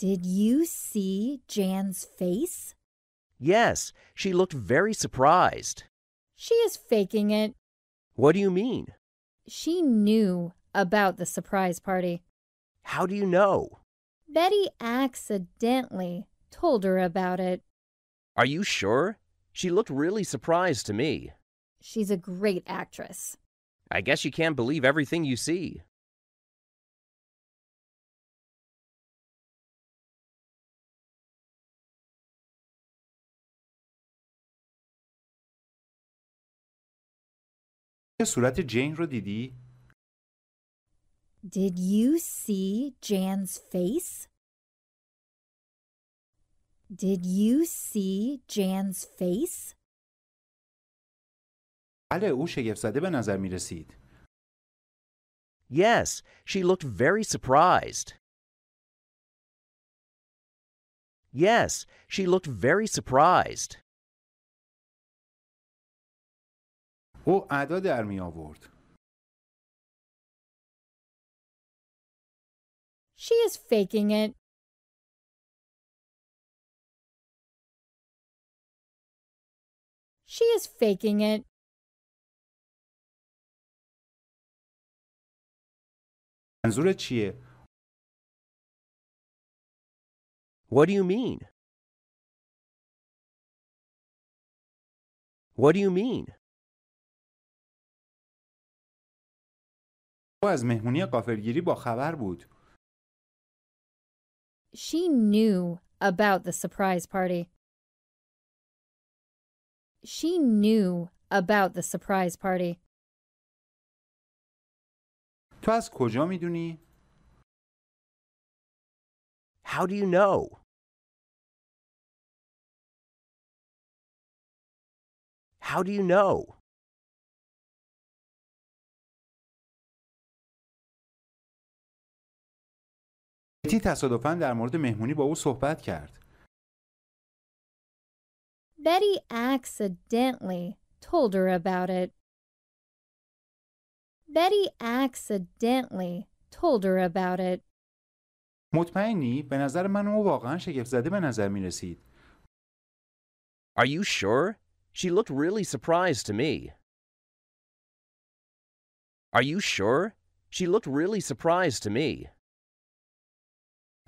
Did you see Jane's face? Yes, she looked very surprised. She is faking it. What do you mean? She knew about the surprise party. How do you know? Betty accidentally told her about it. Are you sure? She looked really surprised to me. She's a great actress. I guess you can't believe everything you see. صورت جین رو دیدی؟ Did you see Jane's face? Did you see Jane's face? بله او شگفتزده به نظر می رسید. Yes, she looked very surprised. Yes, she looked very surprised. او ادا در می آورد. She is faking it. She is faking it. منظور چیه؟ What do you mean? What do you mean? او از مهمونی قافلگیری با خبر بود. She knew about the surprise party. She knew about the surprise party. تو از کجا می دونی؟ How do you know? How do you know? بتی تصادفاً در مورد مهمونی با او صحبت کرد. Betty accidentally told her about it. Betty accidentally told her about it. مطمئنی؟ به نظر من او واقعا شگفت زده به نظر می رسید. Are you sure? She looked really surprised to me. Are you sure? She looked really surprised to me.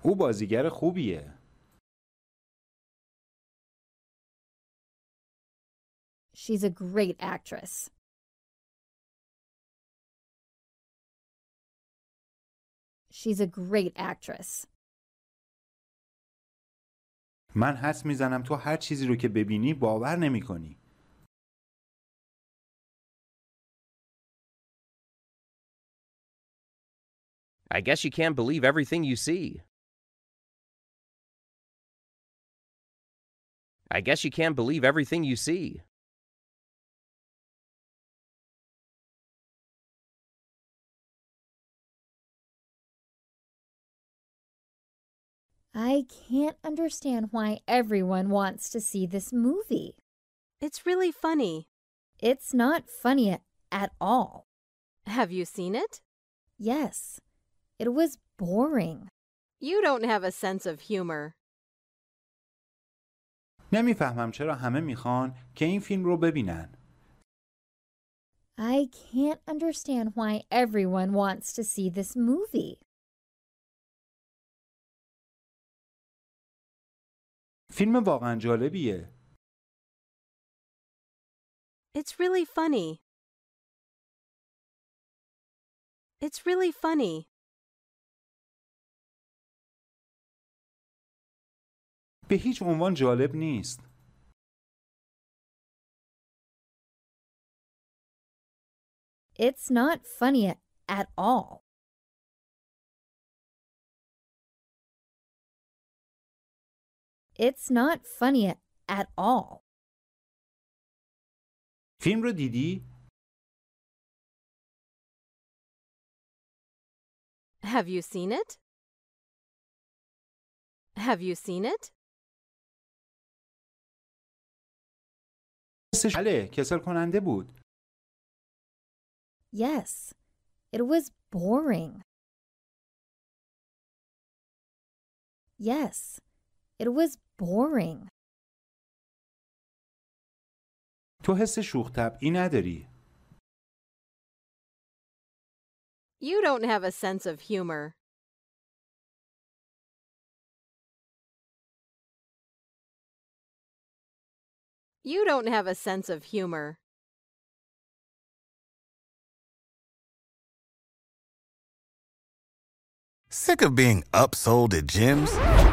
او بازیگر خوبیه. She's a great actress. She's a great actress. من حدس می‌زنم تو هر چیزی رو که ببینی باور نمی کنی. I guess you can't believe everything you see. I guess you can't believe everything you see. I can't understand why everyone wants to see this movie. It's really funny. It's not funny at all. Have you seen it? Yes, it was boring. You don't have a sense of humor. نمی‌فهمم چرا همه می‌خوان که این فیلم رو ببینن. I can't understand why everyone wants to see this movie. فیلم واقعا جالبیه. It's really funny. It's really funny. به هیچ عنوان جالب نیست. It's not funny at all. It's not funny at all. فیلم رو دیدی؟ Have you seen it? Have you seen it? حسش بله کسل کننده بود. Yes, it was boring. Yes, it was boring. تو حس شوخ طبعی نداری. You don't have a sense of humor. You don't have a sense of humor. Sick of being upsold at gyms?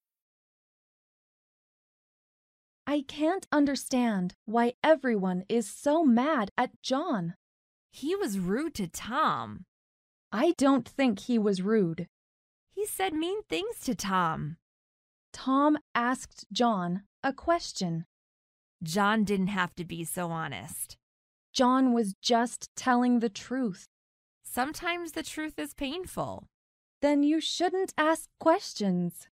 I can't understand why everyone is so mad at John. He was rude to Tom. I don't think he was rude. He said mean things to Tom. Tom asked John a question. John didn't have to be so honest. John was just telling the truth. Sometimes the truth is painful. Then you shouldn't ask questions.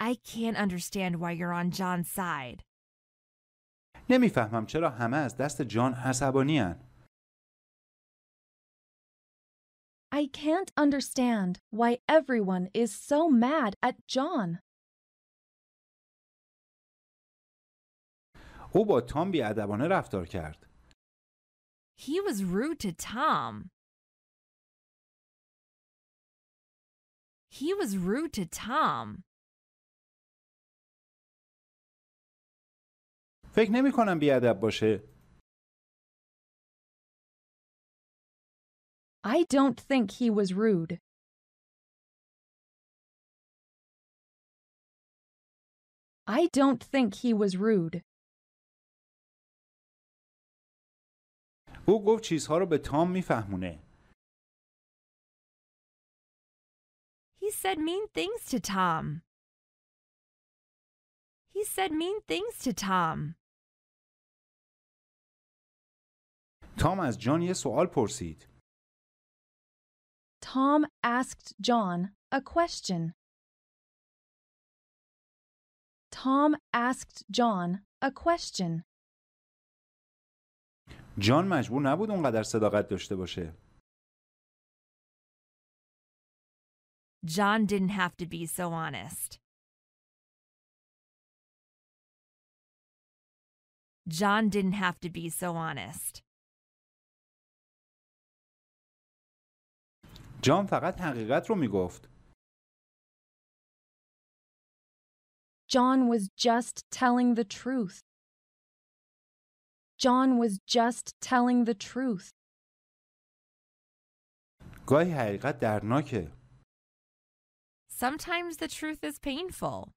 I can't understand why you're on John's side. نمیفهمم چرا همه از دست جان عصبانی هن. I can't understand why everyone is so mad at John. او با تام بیادبانه رفتار کرد. He was rude to Tom. He was rude to Tom. فکر نمی کنم بیادب باشه. I don't think he was rude. I don't think he was rude. او گفت چیزها رو به تام میفهمونه. He said mean things to Tom. He said mean things to Tom. تام از جان یه سوال پرسید. Tom asked John a question. Tom asked John a question. جان مجبور نبود اونقدر صداقت داشته باشه. John didn't have to be so honest. John didn't have to be so honest. جان فقط حقیقت رو میگفت. John was just telling the truth. John was just telling the truth. گاهی حقیقت دردناکه. Sometimes the truth is painful.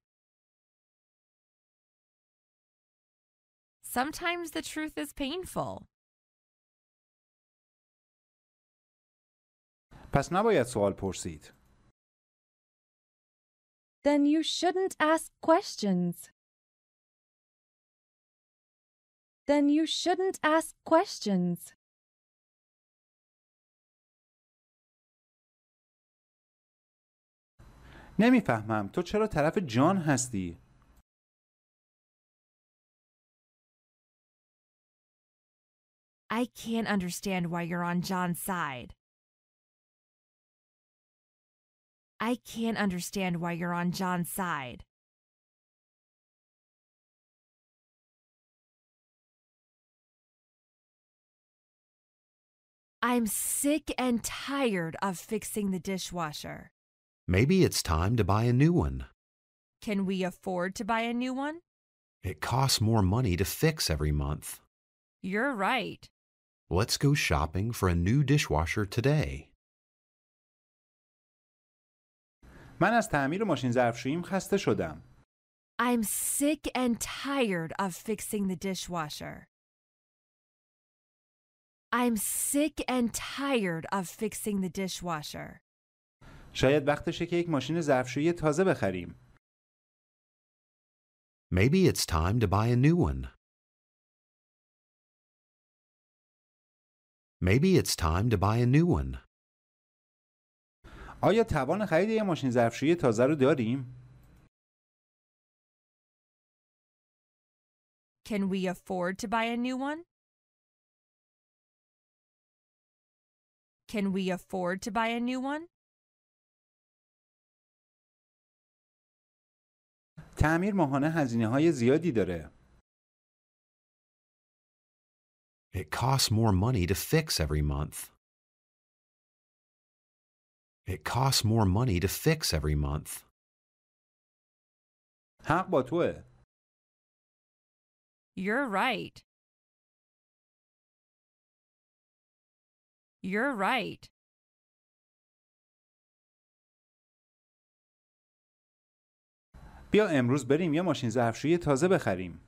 Sometimes the truth is painful. پس نباید سوال پرسید. Then you shouldn't ask questions. Then you shouldn't ask questions. نمیفهمم تو چرا طرف جان هستی؟ I can't understand why you're on John's side. I can't understand why you're on John's side. I'm sick and tired of fixing the dishwasher. Maybe it's time to buy a new one. Can we afford to buy a new one? It costs more money to fix every month. You're right. Let's go shopping for a new dishwasher today. من از تعمیر ماشین ظرفشوییم خسته شدم. I'm sick and tired of fixing the dishwasher. I'm sick and tired of fixing the dishwasher. شاید وقتشه که یک ماشین ظرفشویی تازه بخریم. Maybe it's time to buy a new one. Maybe it's time to buy a new one. آیا توان خرید یک ماشین ظرفشویی تازه رو داریم؟ Can we afford to buy a new one? Can we afford to buy a new one? تعمیر ماهانه هزینه های زیادی داره. It costs more money to fix every month. It costs more money to fix every month. حق با توه. You're right. You're right. بیا امروز بریم یه ماشین ظرفشویی تازه بخریم.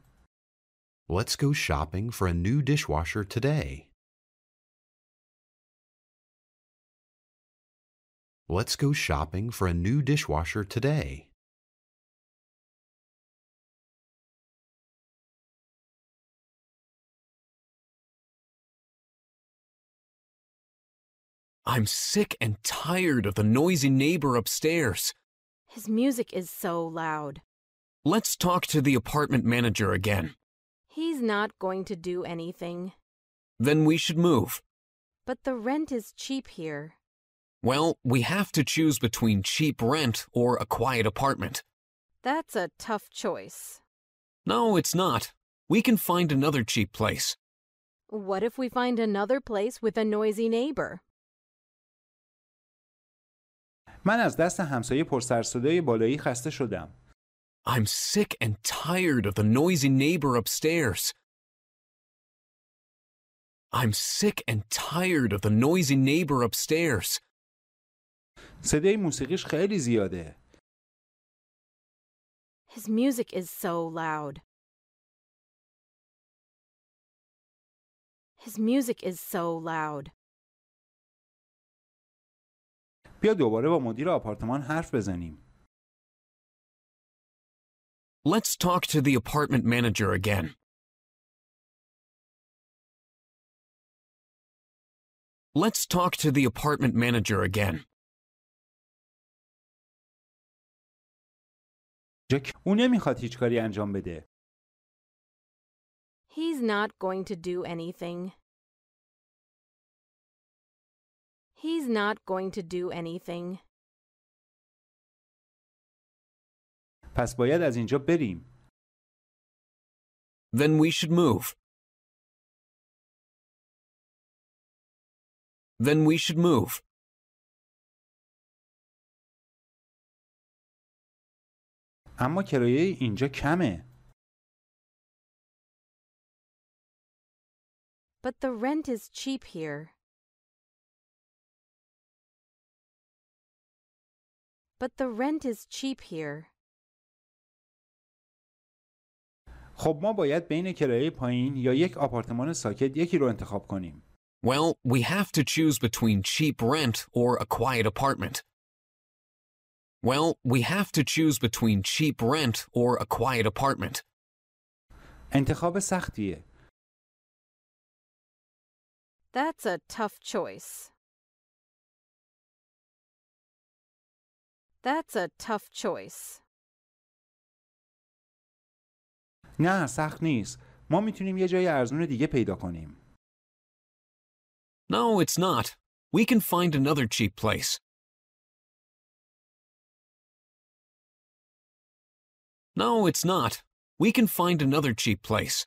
Let's go shopping for a new dishwasher today. Let's go shopping for a new dishwasher today. I'm sick and tired of the noisy neighbor upstairs. His music is so loud. Let's talk to the apartment manager again. He's not going to do anything. Then we should move. But the rent is cheap here. Well, we have to choose between cheap rent or a quiet apartment. That's a tough choice. No, it's not. We can find another cheap place. What if we find another place with a noisy neighbor? من از دست همسایه پرسرصدای بالایی خسته شدم. I'm sick and tired of the noisy neighbor upstairs. I'm sick and tired of the noisy neighbor upstairs. صدای موسیقیش خیلی زیاده. His music is so loud. His music is so loud. بیا دوباره با مدیر آپارتمان حرف بزنیم. Let's talk to the apartment manager again. Let's talk to the apartment manager again. او نمی‌خواد هیچ کاری انجام بده. He's not going to do anything. He's not going to do anything. پس باید از اینجا بریم. Then we should move. Then we should move. اما کرایه اینجا کمه. But the rent is cheap here. But the rent is cheap here. خب ما باید بین کرایه پایین یا یک آپارتمان ساکت یکی رو انتخاب کنیم. Well, we have to choose between cheap rent or a quiet apartment. Well, we have to choose between cheap rent or a quiet apartment. انتخاب سختیه. That's a tough choice. That's a tough choice. نه سخت نیست. ما میتونیم یه جای ارزون دیگه پیدا کنیم. No, it's not. We can find another cheap place. No, it's not. We can find another cheap place.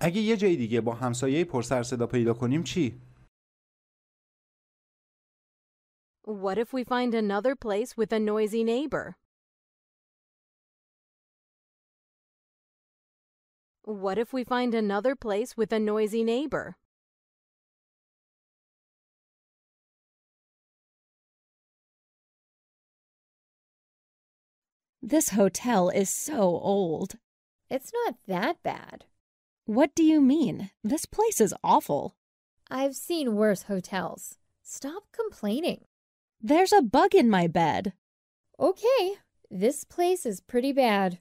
اگه یه جای دیگه با همسایه پرسر صدا پیدا کنیم چی؟ What if we find another place with a noisy neighbor? What if we find another place with a noisy neighbor? This hotel is so old. It's not that bad. What do you mean? This place is awful. I've seen worse hotels. Stop complaining. There's a bug in my bed. Okay, this place is pretty bad.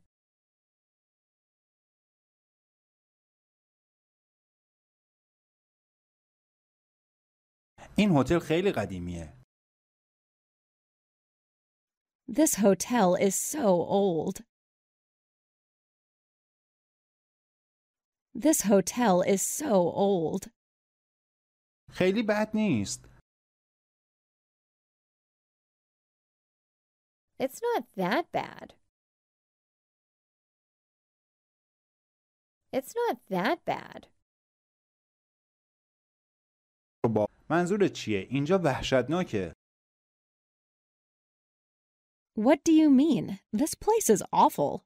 این هتل خیلی قدیمیه. This hotel is so old. This hotel is so old. خیلی بد نیست. It's not that bad. It's not that bad. با منظور چیه؟ اینجا وحشتناکه. What do you mean? This place is awful.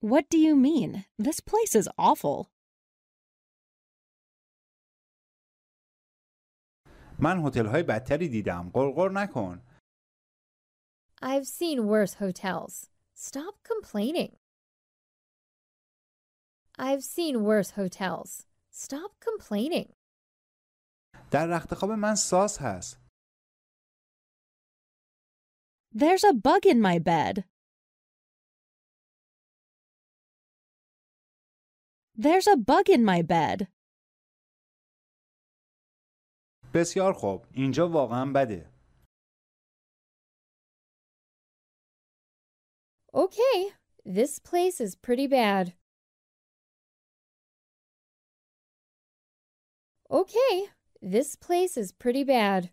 What do you mean? This place is awful. من هتل های بدتری دیدم. قرقر نکن. I've seen worse hotels. Stop complaining. I've seen worse hotels. Stop complaining. در رخت خواب من ساس هست. There's a bug in my bed. There's a bug in my bed. بسیار خوب. اینجا واقعا بده. Okay, this place is pretty bad. Okay, this place is pretty bad.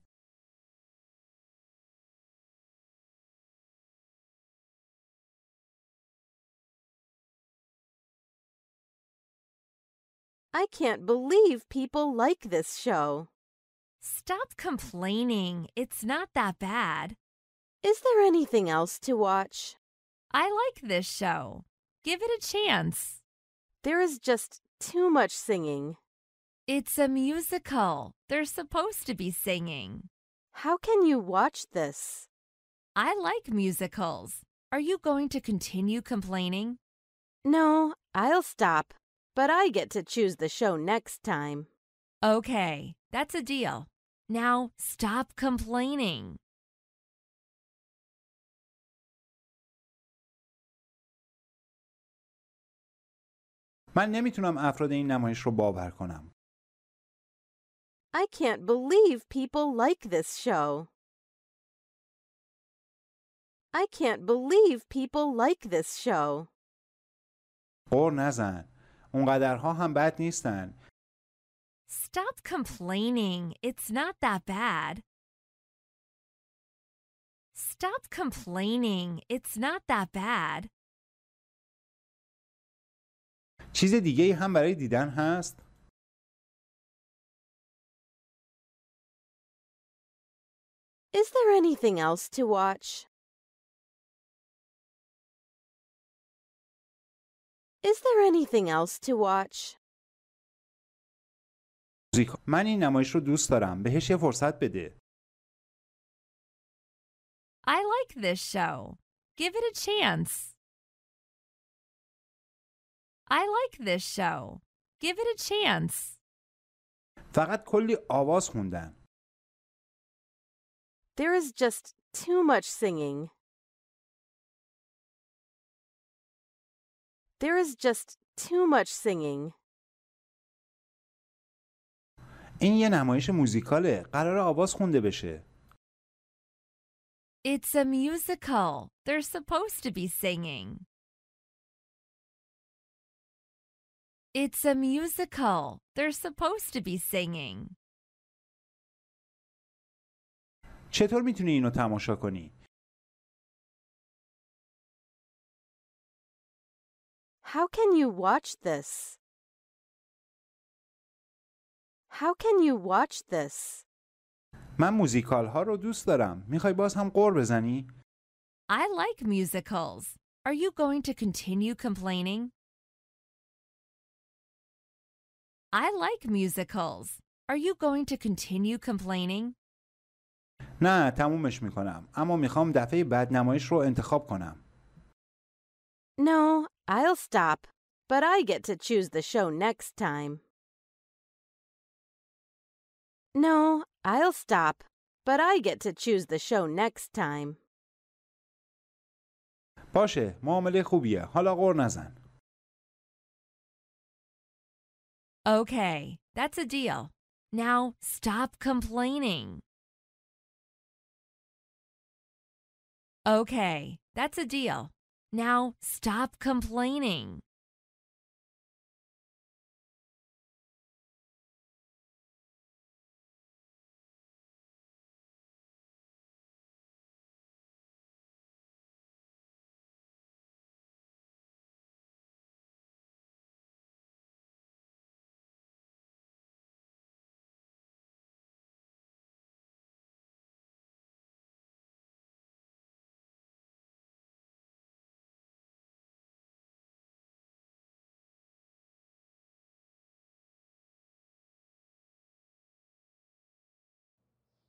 I can't believe people like this show. Stop complaining. It's not that bad. Is there anything else to watch? I like this show. Give it a chance. There is just too much singing. It's a musical. They're supposed to be singing. How can you watch this? I like musicals. Are you going to continue complaining? No, I'll stop. But I get to choose the show next time. Okay, that's a deal. Now stop complaining. من نمیتونم افراد این نمایش رو باور کنم. I can't believe people like this show. I can't believe people like this show. قر نزن اونقدرها هم بد نیستن Stop complaining. It's not that bad. Stop complaining. It's not that bad. چیز دیگه ای هم برای دیدن هست Is there anything else to watch? Is there anything else to watch? موزیک من این نمایش رو دوست دارم بهش یه فرصت بده I like this show. Give it a chance. I like this show. Give it a chance. فقط کلی آواز خوندن There is just too much singing. There is just too much singing. این یه نمایش موزیکاله قرار آواز خونده بشه It's a musical. They're supposed to be singing. It's a musical. They're supposed to be singing. چطور میتونی اینو تماشا کنی How can you watch this? How can you watch this? من موزیکال ها رو دوست دارم میخوای باز هم قور بزنی I like musicals. Are you going to continue complaining? I like musicals. Are you going to continue complaining? نه تمومش میکنم اما میخوام دفعه بعد نمایش رو انتخاب کنم No, I'll stop, but I get to choose the show next time. No, I'll stop, but I get to choose the show next time. باشه معامله خوبیه حالا قور نزن Okay, that's a deal. Now stop complaining. Okay, that's a deal. Now stop complaining.